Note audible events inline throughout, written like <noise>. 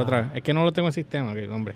otra vez. Es que no lo tengo en sistema, que hombre.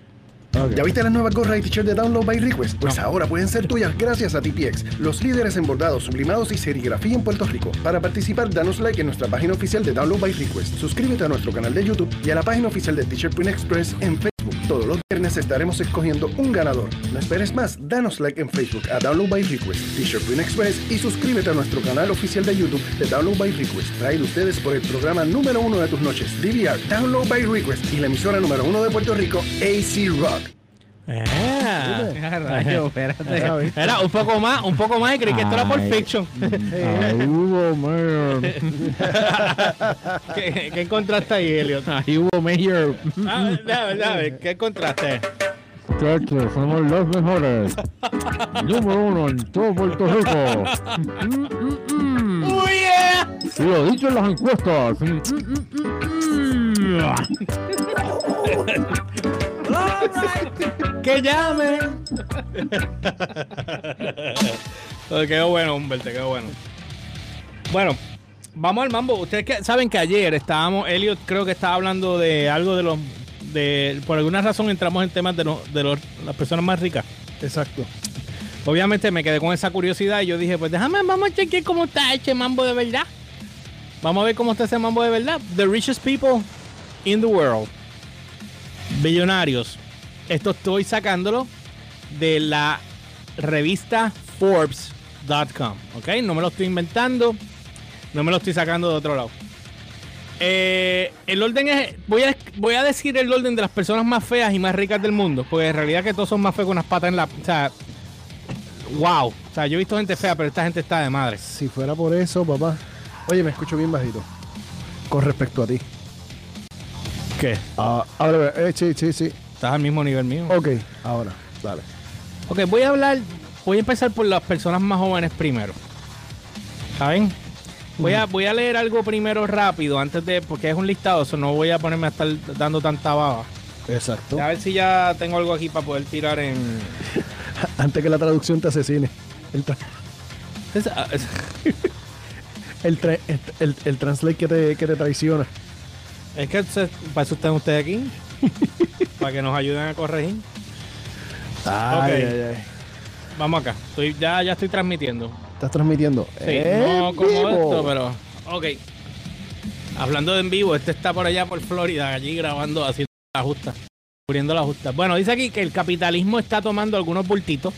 ¿Ya viste las nuevas gorras y t-shirts de Download by Request? Pues ahora pueden ser tuyas gracias a TPX, los líderes en bordados, sublimados y serigrafía en Puerto Rico. Para participar, danos like en nuestra página oficial de Download by Request. Suscríbete a nuestro canal de YouTube y a la página oficial de T-Shirt Print Express en Facebook. Todos los viernes estaremos escogiendo un ganador. No esperes más, danos like en Facebook a Download by Request, T-Shirt Print Express y suscríbete a nuestro canal oficial de YouTube de Download by Request. Traído ustedes por el programa número uno de tus noches, DVR, Download by Request y la emisora número uno de Puerto Rico, AC Rock. Ah, <laughs> rayo, espérate. Era un poco más, un poco más y creí que esto era por fiction. <laughs> Ahí hubo mayor. <laughs> ¿Qué, ¿Qué encontraste ahí, Elliot? Mayor. Ah, dame, dame, ¿Qué encontraste? Muchachos, somos los mejores. Número uno en todo Puerto Rico. ¡Oh, yeah! Y lo dicho en las encuestas. ¡Que llamen! Te quedó bueno, Humbert, te quedó bueno. Bueno, vamos al mambo. Ustedes que- saben que ayer estábamos, Elliot creo que estaba hablando de algo de los. De, por alguna razón entramos en temas de, los- de los- las personas más ricas. Exacto. Obviamente me quedé con esa curiosidad y yo dije, pues déjame, vamos a chequear cómo está ese mambo de verdad. Vamos a ver cómo está ese mambo de verdad. The richest people in the world. Billonarios. Esto estoy sacándolo de la revista Forbes.com. ¿Ok? No me lo estoy inventando. No me lo estoy sacando de otro lado. Eh, el orden es. Voy a, voy a decir el orden de las personas más feas y más ricas del mundo. Porque en realidad que todos son más feos con unas patas en la. O sea. Wow. O sea, yo he visto gente fea, pero esta gente está de madre. Si fuera por eso, papá. Oye, me escucho bien bajito. Con respecto a ti. ¿Qué? Ah, ahora, eh, sí, sí, sí. Estás al mismo nivel mío. Ok, ahora, dale. Ok, voy a hablar, voy a empezar por las personas más jóvenes primero. ¿Saben? Voy a, voy a leer algo primero rápido antes de, porque es un listado, eso no voy a ponerme a estar dando tanta baba. Exacto. A ver si ya tengo algo aquí para poder tirar en... <laughs> Antes que la traducción te asesine. El, tra- <laughs> el, tra- el, el- el translate que te, que te traiciona. Es que para eso están ustedes aquí. <laughs> para que nos ayuden a corregir. Ay, Ok. ay, ay. Vamos acá. Estoy, ya, ya estoy transmitiendo. Estás transmitiendo. Sí, ¡En no como vivo! esto, pero. Ok. Hablando de en vivo, este está por allá por Florida, allí grabando, haciendo la justa. Cubriendo la justa. Bueno, dice aquí que el capitalismo está tomando algunos bultitos.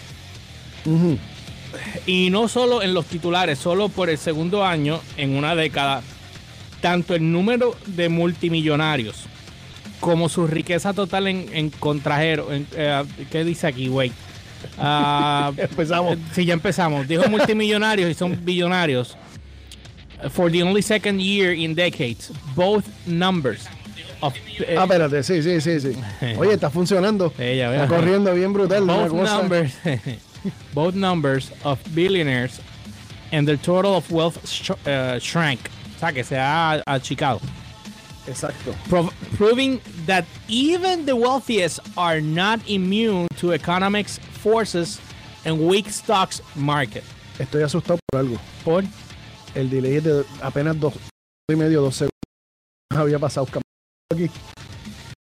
Y no solo en los titulares, solo por el segundo año en una década. Tanto el número de multimillonarios como su riqueza total en, en contrajero. En, eh, ¿Qué dice aquí, güey? Ah, <laughs> Empezamos. eh, Sí, ya empezamos. Dijo multimillonarios y son billonarios. For the only second year in decades, both numbers of eh, Ah, espérate, sí, sí, sí, sí. <laughs> Oye, está funcionando. Ya Está corriendo bien brutal. both numbers, <laughs> both numbers of billionaires and their total of wealth sh- uh, shrank. O sea, que se ha achicado. Exacto. Prov- proving that even the wealthiest are not immune to economics forces and weak stocks market. Estoy asustado por algo. Por El delay es de apenas dos y medio, dos segundos. Había pasado aquí.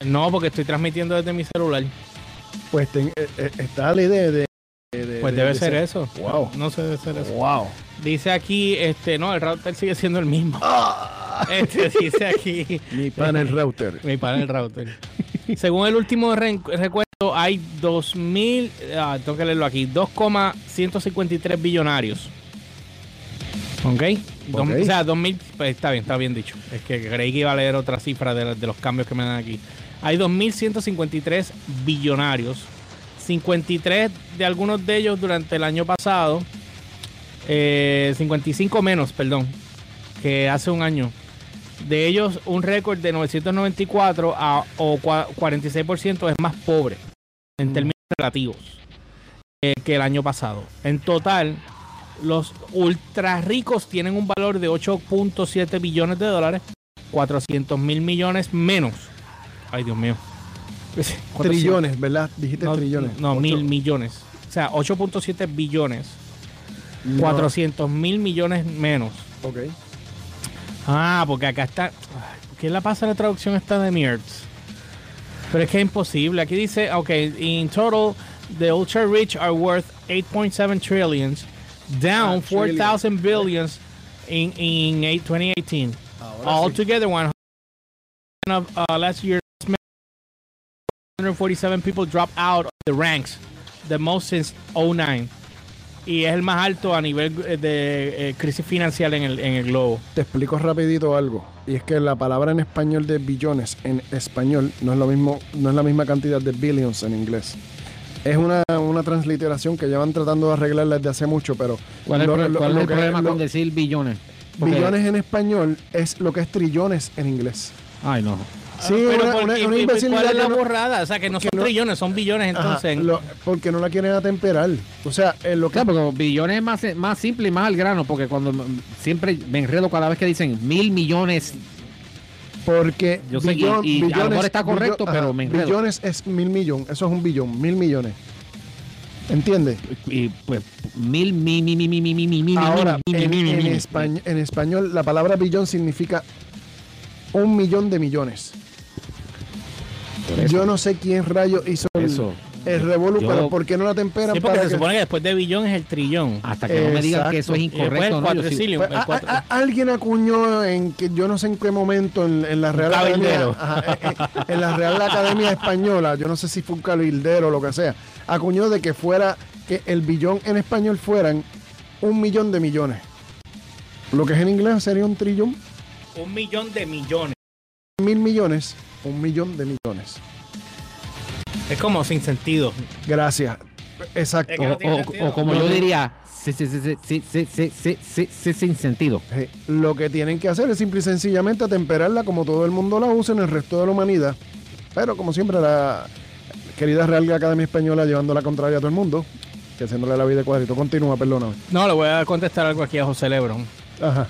no, porque estoy transmitiendo desde mi celular. Pues ten- eh, eh, está la idea de. de- Pues de- debe de ser eso. Wow. No sé, debe ser eso. Wow. Dice aquí, este, no, el router sigue siendo el mismo. Ah. Este dice aquí. Mi panel router. Mi pana el router. Según el último re- recuento, hay 2.000, ah, tengo que leerlo aquí, 2,153 billonarios. ¿Ok? Dos- Ok. o sea, 2.000, pues está bien, está bien dicho. Es que creí que iba a leer otra cifra de, de los cambios que me dan aquí. Hay 2.153 billonarios. 53 de algunos de ellos durante el año pasado. eh, 55 menos, perdón, que hace un año. De ellos, un récord de 994 a, o cua- 46% es más pobre en términos relativos eh, que el año pasado. En total, los ultra ricos tienen un valor de 8.7 billones de dólares, 400 mil millones menos. Ay, Dios mío. <laughs> Trillones, ¿verdad? Dijiste No, trillones. no, mil millones. O sea, 8.7 billones, no. 400 mil millones menos. Ok. Ah, porque acá está. ¿Qué le pasa la traducción esta de Miertz? Pero es que es imposible. Aquí dice, ok, in total, the ultra rich are worth 8.7 trillions, down Ah, trillion. 4,000 billions in, in eight- 2018. Ahora All sí. together, one of uh, last year, 147 people dropped out of the ranks, the most since 09. Y es el más alto a nivel eh, de eh, crisis financiera en el, en el globo. Te explico rapidito algo. Y es que la palabra en español de billones en español no es lo mismo, no es la misma cantidad de billions en inglés. Es una, una transliteración que llevan tratando de arreglar desde hace mucho, pero ¿Cuál es, el lo- es problema lo- con decir billones? Billones en español es lo que es trillones en inglés. Ay, no. Sí, pero una, porque, una, una ¿cuál es la borrada? O sea, que no son no, trillones, son billones entonces. Porque no la quieren atemperar. O sea, eh, lo que... Claro, porque billones es más, simple y más al grano, porque cuando siempre me enredo cada vez que dicen mil millones... Porque yo sé, billón, y, y a lo mejor está correcto, pero ajá, me enredo. Billones es mil millón, eso es un billón, mil millones. ¿Entiendes? Y pues mil, mi, mi, mi, mi, mi, mi, mi, Ahora, mi, en, en español la palabra billón significa un millón de millones. Yo no sé quién rayo hizo el, Eso. el revolú, Yo- pero ¿por qué no la temperan Sí, porque para se que- supone que después de billón es el trillón. Hasta que no me digan que eso es Exacto. Y después el incorrecto. Pues, el a- cuatro- a- a- alguien acuñó en que yo no sé en qué momento en, en la Real Academia, ajá, eh, eh, en la Real Academia Española, yo no sé si fue un cabildero o lo que sea, acuñó de que fuera que el billón en español fueran un millón de millones. Lo que es en inglés sería un trillón, Un millón de millones. mil millones, un millón de millones. Es como sin sentido. Gracias. Exacto. Es que no O, tiene o- sentido. o como No, yo diría, sí, sí, sí, sí, sí, sí, sí, sí, sí, sí, sin sentido. Eh, Lo que tienen que hacer es simple y sencillamente atemperarla como todo el mundo la usa en el resto de la humanidad. Pero como siempre, la querida Real Academia Española llevando la contraria a todo el mundo, que haciéndole la vida de cuadrito. Continúa, perdóname. No, le voy a contestar algo aquí a José Lebron. Ajá.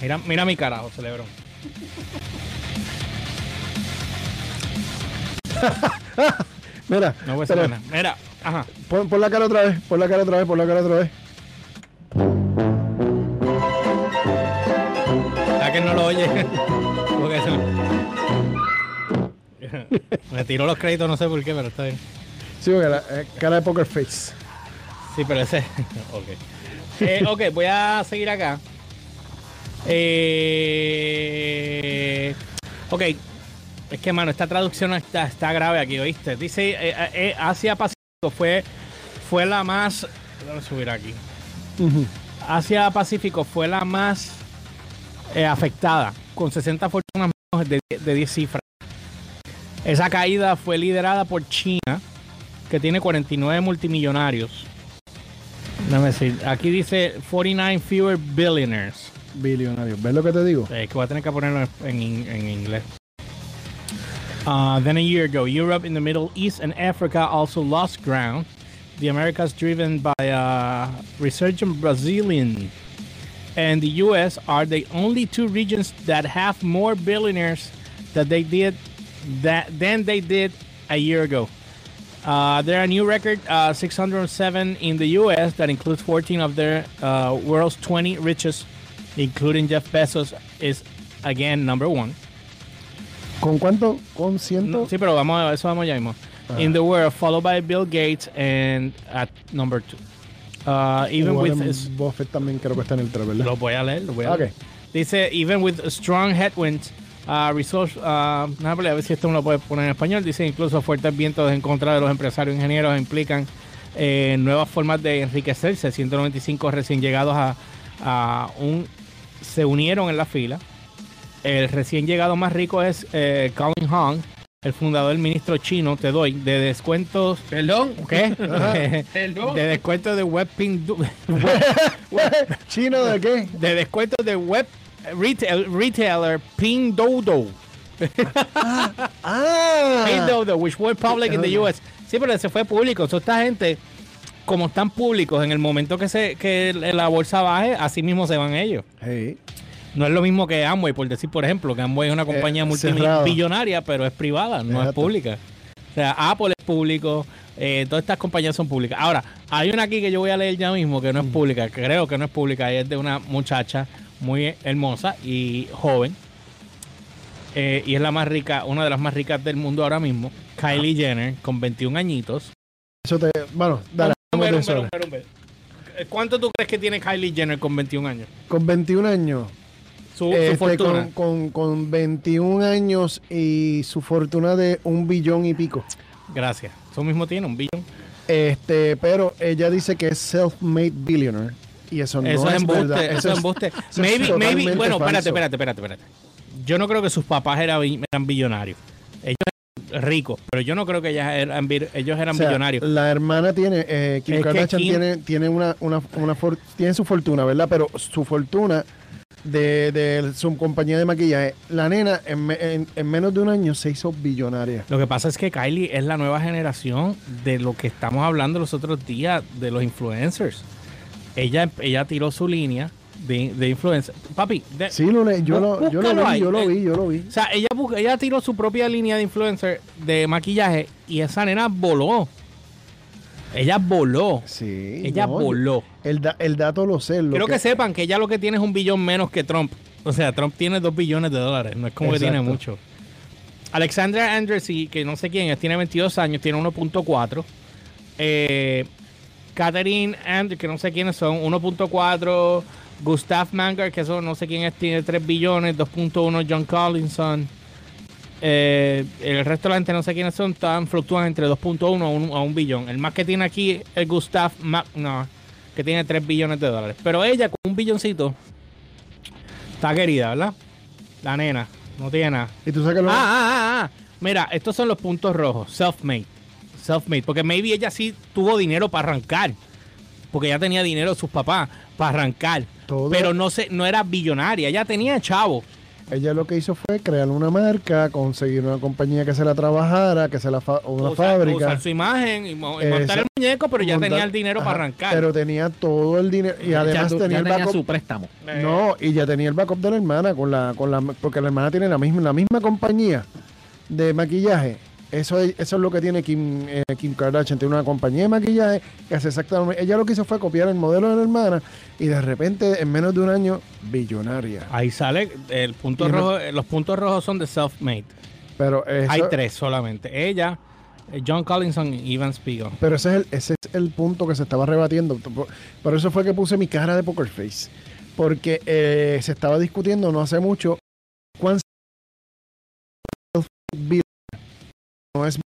Mira, mira mi cara, José Lebron. <laughs> Mira, No voy a decir nada. Mira, ajá. pon, pon la cara otra vez, pon la cara otra vez, pon la cara otra vez. ¿A que no lo oye? <laughs> Porque se- <laughs> Me tiró los créditos, no sé por qué, pero está bien. Sí, porque la eh, cara de poker face. Sí, pero ese. ok. Eh, ok, voy a seguir acá. Eh, ok. Es que, mano, esta traducción está, está grave aquí, ¿oíste? Dice: eh, eh, Asia Pacífico fue, fue la más. Déjame subir aquí. Ujú. Asia Pacífico fue la más eh, afectada, con 60 fortunas menos de, de 10 cifras. Esa caída fue liderada por China, que tiene 49 multimillonarios. Déjame decir, aquí dice 49 fewer billionaires. ¿Ves lo que te digo? Eh, que voy a tener que ponerlo en, en inglés. Uh, then a year ago, Europe in the Middle East and Africa also lost ground. The Americas, driven by a resurgent Brazilian, and the U.S. are the only two regions that have more billionaires that they did that than they did a year ago. Uh, there are new record, uh, 607 in the U.S. that includes 14 of their uh, world's 20 richest, including Jeff Bezos, is again number one. ¿Con cuánto? ¿Con ciento? No, sí, pero vamos a eso vamos ya mismo. In the world, followed by Bill Gates and at number two. Uh, even Warren with his- Buffett también creo que está en el 3, ¿verdad? lo voy a leer, lo voy a Ok. leer. Dice, even with strong headwinds, uh, resource, uh, no, a ver si esto me lo puede poner en español. Dice, incluso fuertes vientos en contra de los empresarios ingenieros implican eh, nuevas formas de enriquecerse. 195 recién llegados a, a un... se unieron en la fila. El recién llegado más rico es eh, Colin Hong, el fundador del ministro chino, te doy, de descuentos... Perdón. ¿Qué? <laughs> Perdón. de descuentos de Webpin... <laughs> <laughs> ¿Chino de qué? de descuentos de web retail, retailer Pindodo. Ah. Pindodo, which went public in the US. Sí, pero se fue público. So, esta gente, como están públicos, en el momento que se que la bolsa baje, así mismo se van ellos. No es lo mismo que Amway, por decir, por ejemplo, que Amway es una compañía Eh, cerrada. multimillonaria, pero es privada, no es pública. O sea, Apple es público, eh, todas estas compañías son públicas. Ahora, hay una aquí que yo voy a leer ya mismo que no es pública, creo que no es pública, y es de una muchacha muy hermosa y joven. Eh, y es la más rica, una de las más ricas del mundo ahora mismo. Kylie Jenner, con 21 añitos. Eso te. Bueno, dale. Ver. ¿Cuánto tú crees que tiene Kylie Jenner con 21 años? Con 21 años. Su, su este, fortuna. con, con, con 21 años y su fortuna de un billón y pico. Gracias. Eso mismo tiene un billón. Este, pero ella dice que es self-made billionaire. Y eso no eso es es embuste. verdad. Eso es embuste. eso es maybe, maybe, totalmente bueno, espérate, falso. espérate, espérate, espérate. Yo no creo que sus papás eran, eran billonarios. Ellos ricos, pero yo no creo que ellas eran, ellos eran O sea, billonarios. La hermana tiene, eh, Kim Es Kardashian Kim- tiene, tiene una, una, una for- tiene su fortuna, ¿verdad? Pero su fortuna de, de su compañía de maquillaje, la nena en, me- en- en menos de un año se hizo billonaria. Lo que pasa es que Kylie es la nueva generación de lo que estamos hablando los otros días, de los influencers. Ella, ella tiró su línea de, de influencer. Papi, de- Sí, lo le- yo, lo, yo lo Búscalo vi, ahí. yo lo Eh, vi, yo lo vi. O sea, ella, ella tiró su propia línea de influencer de maquillaje y esa nena voló. Ella voló. Sí. Ella no, voló. El, da- el dato lo sé. Lo Quiero que, sepan que ella lo que tiene es un billón menos que Trump. O sea, Trump tiene dos billones de dólares. No es como que tiene mucho. Alexandra Andressy, que no sé quién es, tiene 22 años, tiene 1.4. Eh, Catherine And, que no sé quiénes son, 1.4. Gustav Manger, que eso no sé quién es, tiene 3 billones, 2.1. John Collinson. Eh, el resto de la gente no sé quiénes son, están fluctúan entre 2.1 a 1 a un billón. El más que tiene aquí es Gustav Magnar, que tiene 3 billones de dólares. Pero ella con un billoncito está querida, ¿verdad? La nena, no tiene nada. Y tú sabes que lo- Ah, ah, ah, ah. Mira, estos son los puntos rojos. Self-made. Self-made. Porque maybe ella sí tuvo dinero para arrancar. Porque ella tenía dinero de sus papás para arrancar. Todo- Pero no se, no era billonaria. Ella tenía chavo. Ella lo que hizo fue crear una marca, conseguir una compañía que se la trabajara, que se la fa- o una Usar- fábrica. Usar su imagen y, mo- y Esa- montar el muñeco, pero ya montar- tenía el dinero para arrancar. Pero tenía todo el dinero y Ya además tu- tenía ya el tenía backup. su préstamo. No, y ya tenía el backup de la hermana con la, con la, porque la hermana tiene la misma, la misma compañía de maquillaje. Eso es, eso es lo que tiene Kim, eh, Kim Kardashian. Tiene una compañía de maquillaje que hace exactamente. Ella lo que hizo fue copiar el modelo de la hermana y de repente, en menos de un año, billonaria. Ahí sale el punto Y rojo. eh, Los puntos rojos son de self-made. Pero eso, Hay tres solamente. Ella, eh, John Collinson y Evan Spiegel. Pero ese es, el, ese es el punto que se estaba rebatiendo. Por, por eso fue que puse mi cara de poker face. Porque eh, se estaba discutiendo no hace mucho cuán es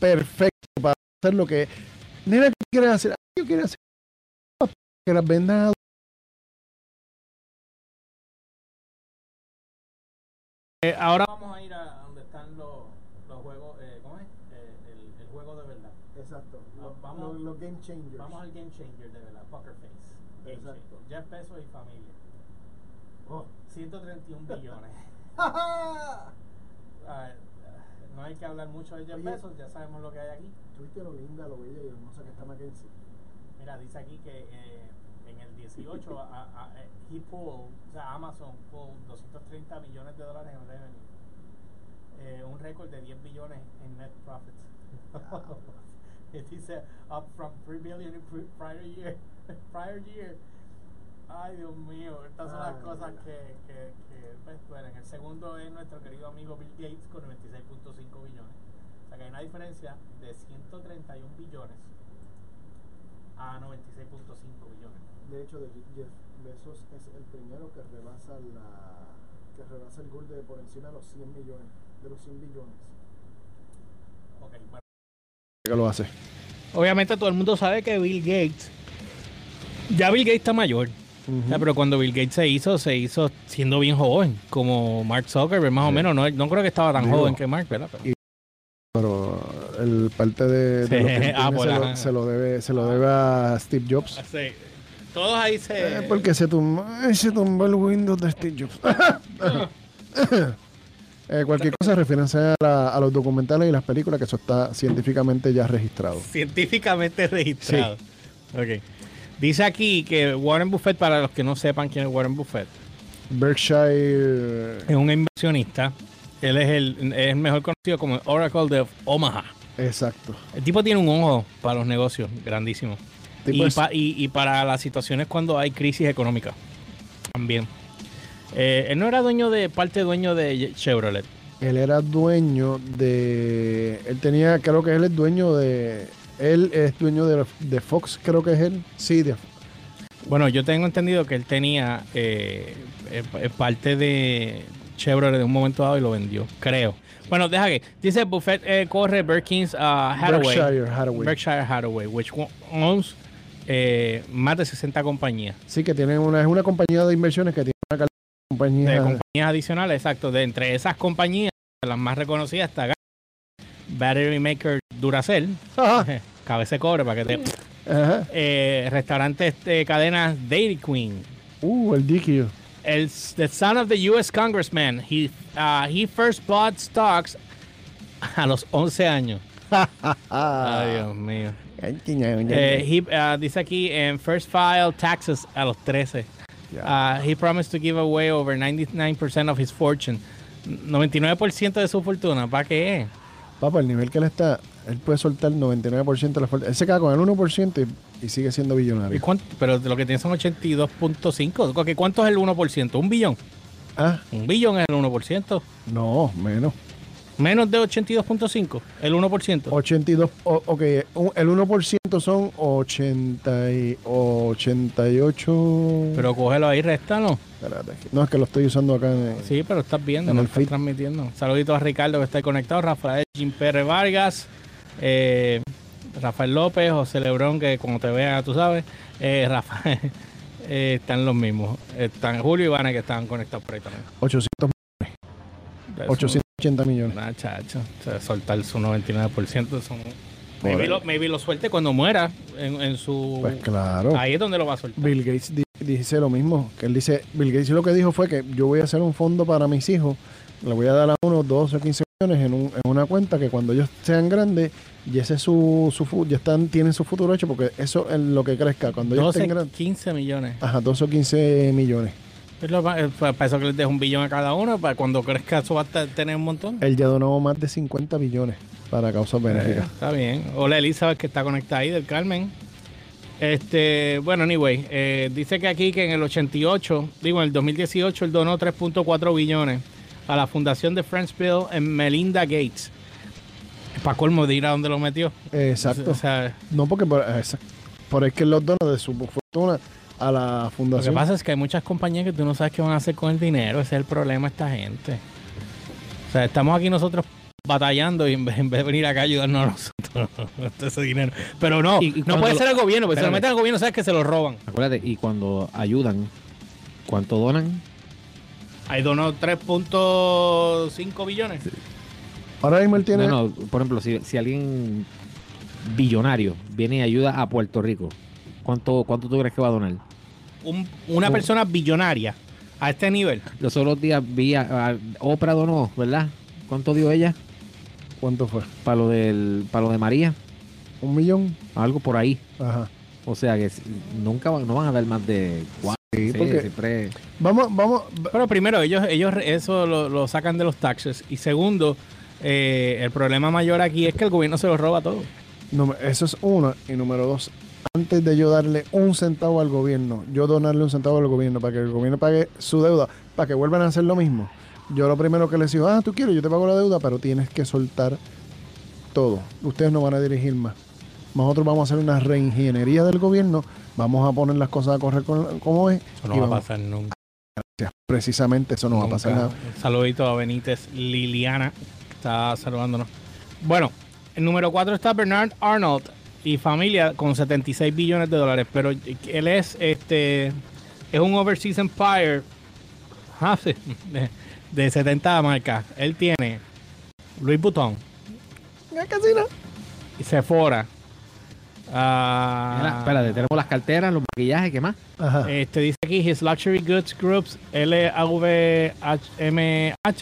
perfecto para hacer lo que nena ¿qué quieres hacer Ah, yo quiero hacer que las vendan a- Eh, ahora vamos a ir a donde están los, los juegos. Eh, ¿Cómo es? Eh, el, el juego de verdad. Exacto lo- Vamos- los game changers Vamos al game changer de verdad, Poker Face. Game Exacto. Jeff Bezos y familia. Oh. 131 billones. <laughs> Ver, no hay que hablar mucho de Jeff. Bezos, ya sabemos lo que hay aquí. Tuviste lo linda, lo bella y hermosa que está Mackenzie. Mira, dice aquí que eh, en el 18 <laughs> a, a- eh, he pulled, o sea, Amazon pulled 230 billones de dólares en revenue. Eh, un récord de 10 billones en net profits. <laughs> Dice up from 3 billion in prior year. prior year. Ay, Dios mío, estas son las cosas que, que, que pues, bueno, en el segundo es nuestro querido amigo Bill Gates con 96.5 billones. O sea que hay una diferencia de 131 billones a 96.5 billones. De hecho, de Jeff Bezos es el primero que rebasa la que rebasa el gol de por encima de los 100 millones, de los 100 billones. Ok, bueno. ¿Qué lo hace? Obviamente todo el mundo sabe que Bill Gates, ya Bill Gates está mayor, O sea, pero cuando Bill Gates se hizo, se hizo siendo bien joven, como Mark Zuckerberg más o Sí. menos. No, no creo que estaba tan Digo, joven que Mark, ¿verdad? Pero- y- Pero el parte de, de lo que <laughs> Sí, tiene Apple, se, lo, se lo debe se lo debe a Steve Jobs. Sí. Todos ahí se... Eh, porque se tumbó, se tumbó el Windows de Steve Jobs. <laughs> Eh, cualquier cosa, refiérense a, la- a los documentales y las películas, que eso está científicamente ya registrado. científicamente registrado. Ok. Dice aquí que Warren Buffett, para los que no sepan quién es Warren Buffett, Berkshire, es un inversionista. Él es el, es mejor conocido como el Oracle de Omaha. exacto. El tipo tiene un ojo para los negocios, grandísimo. Tipo Y, es- pa- y- y para las situaciones cuando hay crisis económica. también. Eh, él no era dueño de, parte dueño de Chevrolet. Él era dueño de. Él tenía, creo que él es dueño de. Él es dueño de, de Fox, creo que es él. Sí, de Bueno, yo tengo entendido que él tenía eh, eh, eh, parte de Chevrolet de un momento dado y lo vendió, creo. Bueno, deja que. Dice Buffett eh, corre Berkins uh, Hathaway. Berkshire Hathaway. Berkshire Hathaway, which owns eh, más de 60 compañías. Sí, que tiene una, es una compañía de inversiones que tiene una compañía. De compañías adicionales, exacto. De entre esas compañías, las más reconocidas está Battery Maker Duracell. Ajá, <laughs> Cabeza de cobre para que te. ajá. Eh, restaurantes de cadenas Dairy Queen. Uh, el DQ. El the son of the U.S. Congressman. He, uh, he first bought stocks <laughs> a los 11 años. <laughs> Ay, Dios mío. Eh, he, uh, dice aquí en first file taxes a los 13. Uh, he promised to give away over 99% of his fortune. 99% de su fortuna. ¿Para qué? Papá, el nivel que él está, él puede soltar el 99% de la fuerza. Él se queda con el 1% y, y sigue siendo ¿Y billonario. cuánto? Pero lo que tiene son 82.5. Ok, ¿Cuánto es el 1%? ¿Un billón? Ah, Un billón es el 1%. no, menos. Menos de 82.5. El 1%. 82, o- ok, el 1% son 80 y 88. Pero cógelo ahí, réstalo. Espérate, no es que lo estoy usando acá. En, Sí, pero estás viendo, En no el estás feed. transmitiendo. Saluditos a Ricardo que está ahí conectado, Rafael Jim Pérez Vargas, eh, Rafael López, José Lebrón, que como te vean, tú sabes, eh, <laughs> Rafael, eh, están los mismos. Están Julio y Ivana que estaban conectados por ahí también. 800, Eso, 880 millones. Nah, chacho, o sea, soltar su 99% son... Maybe lo, maybe lo suelte cuando muera en, en su... Pues claro. Ahí es donde lo va a soltar. Bill Gates di- dice lo mismo. Que él dice, Bill Gates lo que dijo fue que yo voy a hacer un fondo para mis hijos. Le voy a dar a unos 12 o 15 millones en, un- en una cuenta que cuando ellos sean grandes, y ese es su, su ya están, tienen su futuro hecho, porque eso es lo que crezca. Cuando ellos 12, estén grandes. 15 millones. Ajá, 12 o 15 millones. Pa- eh, pa- para eso que les dejo un billón a cada uno, para cuando crezca eso va a tener un montón. Él ya donó más de 50 billones para causas Eh, benéficas. está bien. Hola Elizabeth que está conectada ahí del Carmen. Este, bueno, anyway, eh, dice que aquí que en el 88, digo en el 2018, él donó 3.4 billones a la fundación de Friendsville en Melinda Gates. Para colmo de ir a donde lo metió. Exacto. O sea, no porque por, por es que los dona de su fortuna a la lo que fundación. pasa es que hay muchas compañías que tú no sabes qué van a hacer con el dinero. Ese es el problema de esta gente. O sea, estamos aquí nosotros batallando y en vez, en vez de venir acá a ayudarnos a nosotros <laughs> ese dinero. Pero no, Y- y no puede lo- ser el gobierno, porque si lo meten al gobierno sabes que se lo roban. Acuérdate, y cuando ayudan, ¿cuánto donan? Ahí donó 3.5 billones. Ahora mismo él tiene. No, no, por ejemplo, si, si alguien billonario viene y ayuda a Puerto Rico, ¿cuánto, cuánto tú crees que va a donar? Un- una Oh. persona billonaria a este nivel. Los otros días vi a, a Oprah donó, ¿verdad? ¿Cuánto dio ella ¿Cuánto fue? para lo del para lo de María? ¿Un millón? Algo por ahí. Ajá. O sea que nunca van, no van a dar más de cuatro. Sí, Sí, porque- siempre- Vamos, vamos. Pero primero, ellos, ellos eso lo, lo sacan de los taxes. Y segundo, eh, el problema mayor aquí es que el gobierno se lo roba todo. Número- eso es uno. Y número dos, antes de yo darle un centavo al gobierno, yo donarle un centavo al gobierno para que el gobierno pague su deuda, para que vuelvan a hacer lo mismo. Yo lo primero que les digo, ah, tú quieres, yo te pago la deuda, pero tienes que soltar todo. Ustedes no van a dirigir más. Nosotros vamos a hacer una reingeniería del gobierno, vamos a poner las cosas a correr como es. Eso no y va a pasar nunca. Precisamente eso no va a pasar nada. Saludito a Benítez Liliana, que está saludándonos. Bueno, el número 4 está Bernard Arnold y familia con 76 billones de dólares, pero él es este es un overseas empire ah, de, de 70 marcas. Él tiene Louis Vuitton y Sephora. Ah, Mira, espérate, tenemos las carteras, los maquillajes, ¿qué más? Ajá. Este dice aquí His Luxury Goods Groups LVMH,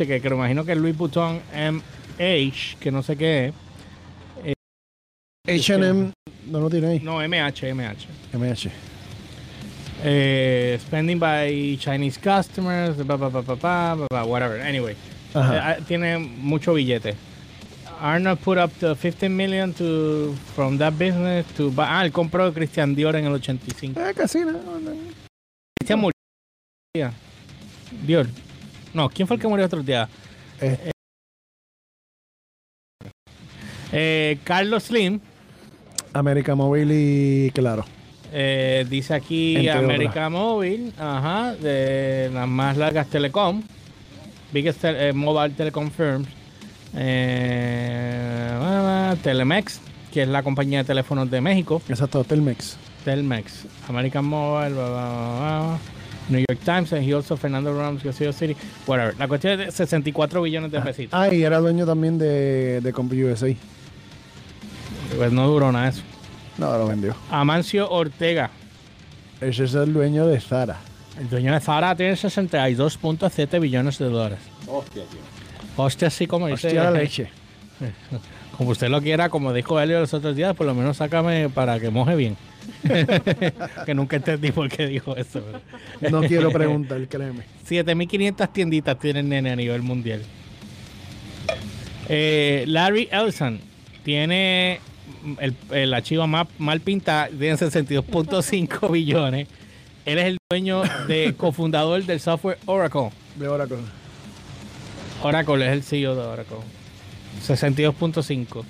que creo imagino que es Louis Vuitton MH, que no sé qué es. HM no lo tiene ahí. No, MH, MH. MH. Eh, spending by Chinese customers, pa, pa, pa, whatever. Anyway, eh, tiene mucho billete. Arnold put up the 15 million to from that business to buy. Ah, él compró Christian Dior en el 85. Eh, casi no. Christian murió. Dior. No, ¿quién fue el que murió otro día? Eh, Eh, Carlos Slim. América Móvil y claro. eh, dice aquí Entre América Móvil, ajá, de las más largas telecom, biggest eh, mobile telecom firms, eh, ah, Telemex, que es la compañía de teléfonos de México, Exacto, Telmex. Telmex, American Mobile, bla, bla, bla, bla, New York Times, and he also Fernando Ramos, Garcia City, whatever. La cuestión es de 64 billones de pesitos. Ah, y era dueño también de, de CompUSA. Pues no duró nada eso. No, lo vendió. Amancio Ortega, Ese es el dueño de Zara. el dueño de Zara, tiene 62.7 billones de dólares. Hostia, tío. Hostia, así como dice. Hostia, la leche. <laughs> Como usted lo quiera, como dijo Helio los otros días, por lo menos sácame para que moje bien. <laughs> que nunca entendí por qué dijo eso. No quiero preguntar, créeme. <laughs> 7500 tienditas tienen nene a nivel mundial. Eh, Larry Ellison tiene el, el archivo más mal pintada, tiene 62.5 billones. Él es el dueño de cofundador del software Oracle. De Oracle. Oracle es el CEO de Oracle. 62.5.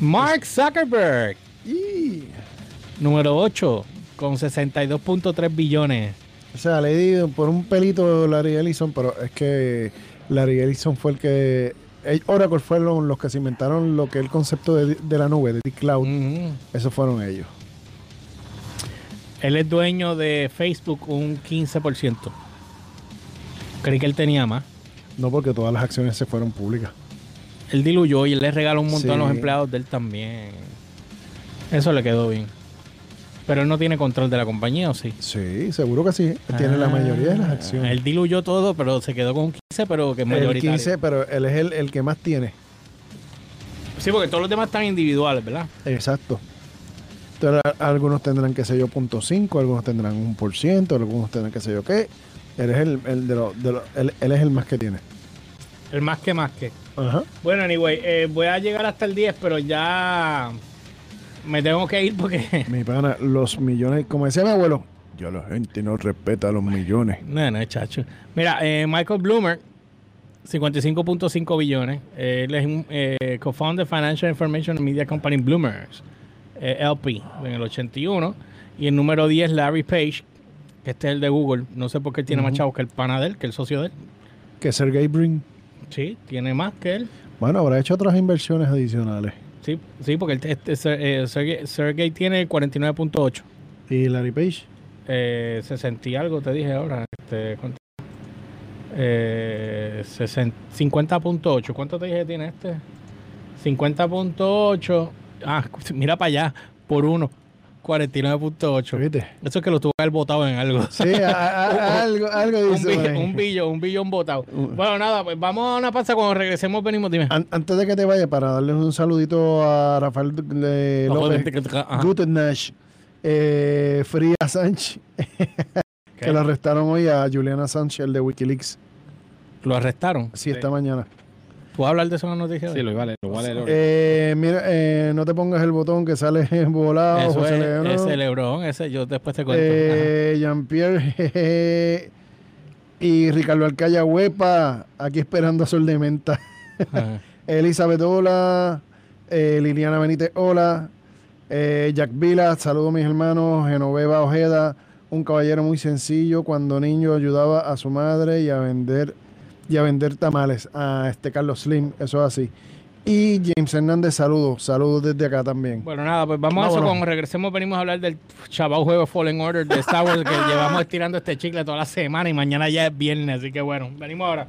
Mark Zuckerberg, Y, número 8, con 62.3 billones. o sea, le di por un pelito Larry Ellison, pero es que Larry Ellison fue el que... Oracle fueron los que se inventaron lo que es el concepto de, de la nube, de the cloud. Esos fueron ellos. Él es dueño de Facebook un 15%. Creí que él tenía más. No porque todas las acciones se fueron públicas. Él diluyó y él le regaló un montón a los empleados de él también. Eso le quedó bien. Pero él no tiene control de la compañía, ¿o sí? Sí, seguro que sí. Él Tiene la mayoría de las Ah, acciones. Él diluyó todo, pero se quedó con un 15, pero que es el mayoritario. 15, pero él es el, el que más tiene. Sí, porque todos los demás están individuales, ¿verdad? Exacto. Entonces, algunos tendrán, qué sé yo, punto .5, algunos tendrán un por ciento, algunos tendrán, qué sé yo, qué. Él es el, el de los... De los- él, él es el más que tiene. El más que más que. Ajá. Bueno, anyway, eh, voy a llegar hasta el 10, pero ya me tengo que ir porque... <laughs> Mi pana, los millones, como decía mi abuelo, ya la gente no respeta los millones. No, no, chacho. Mira, eh, Michael Bloomer, 55.5 billones. Él es un eh, co-founder Financial Information and Media Company Bloomers, eh, LP, en el 81. Y el número 10, Larry Page, que este es el de Google. No sé por qué tiene más chavos que el pana de él, que el socio de él. Que Sergey Brin, Sí, tiene más que él. bueno, habrá hecho otras inversiones adicionales. Sí, sí porque el- este, eh, Sergey, Sergey tiene 49.8. ¿Y Larry Page? Eh, 60 y algo te dije ahora. Este. Eh, 60 50.8. ¿Cuánto te dije que tiene este? 50.8. Ah, <laughs> mira para allá. Por uno. 49.8. ¿Viste? Eso es que lo tuvo que haber votado en algo. Sí, a- a- a- <laughs> algo, algo un, dice. por ahí. un billón, un billón votado. Bueno, nada, pues vamos a una pausa. Cuando regresemos, venimos. Dime. An- antes de que te vayas, para darles un saludito a Rafael eh, López, Ajá. Guten Nash, eh, Fría Sánchez, <laughs> que lo arrestaron hoy a Juliana Sánchez, el de Wikileaks, Lo arrestaron. sí, esta mañana. ¿Tú vas a hablar de eso en la noticia? Sí, lo vale, lo vale. lo- Eh, mira, eh, no te pongas el botón que sale <laughs> volado. Eso José es, León. ese Lebron, ese yo después te cuento. Eh, Jean-Pierre y Ricardo Alcaya Huepa, aquí esperando a Sol de Menta. <laughs> Elizabeth Hola, eh, Liliana Benítez Hola, eh, Jack Vila, saludo a mis hermanos, Genoveva Ojeda, un caballero muy sencillo, cuando niño ayudaba a su madre y a vender y a vender tamales a este Carlos Slim, eso es así. Y James Hernández, saludos, saludos desde acá también. Bueno, nada, pues vamos a eso. Cuando regresemos, venimos a hablar del chaval juego Fallen Order de Star Wars que <laughs> llevamos estirando este chicle toda la semana y mañana ya es viernes. Así que bueno, venimos ahora.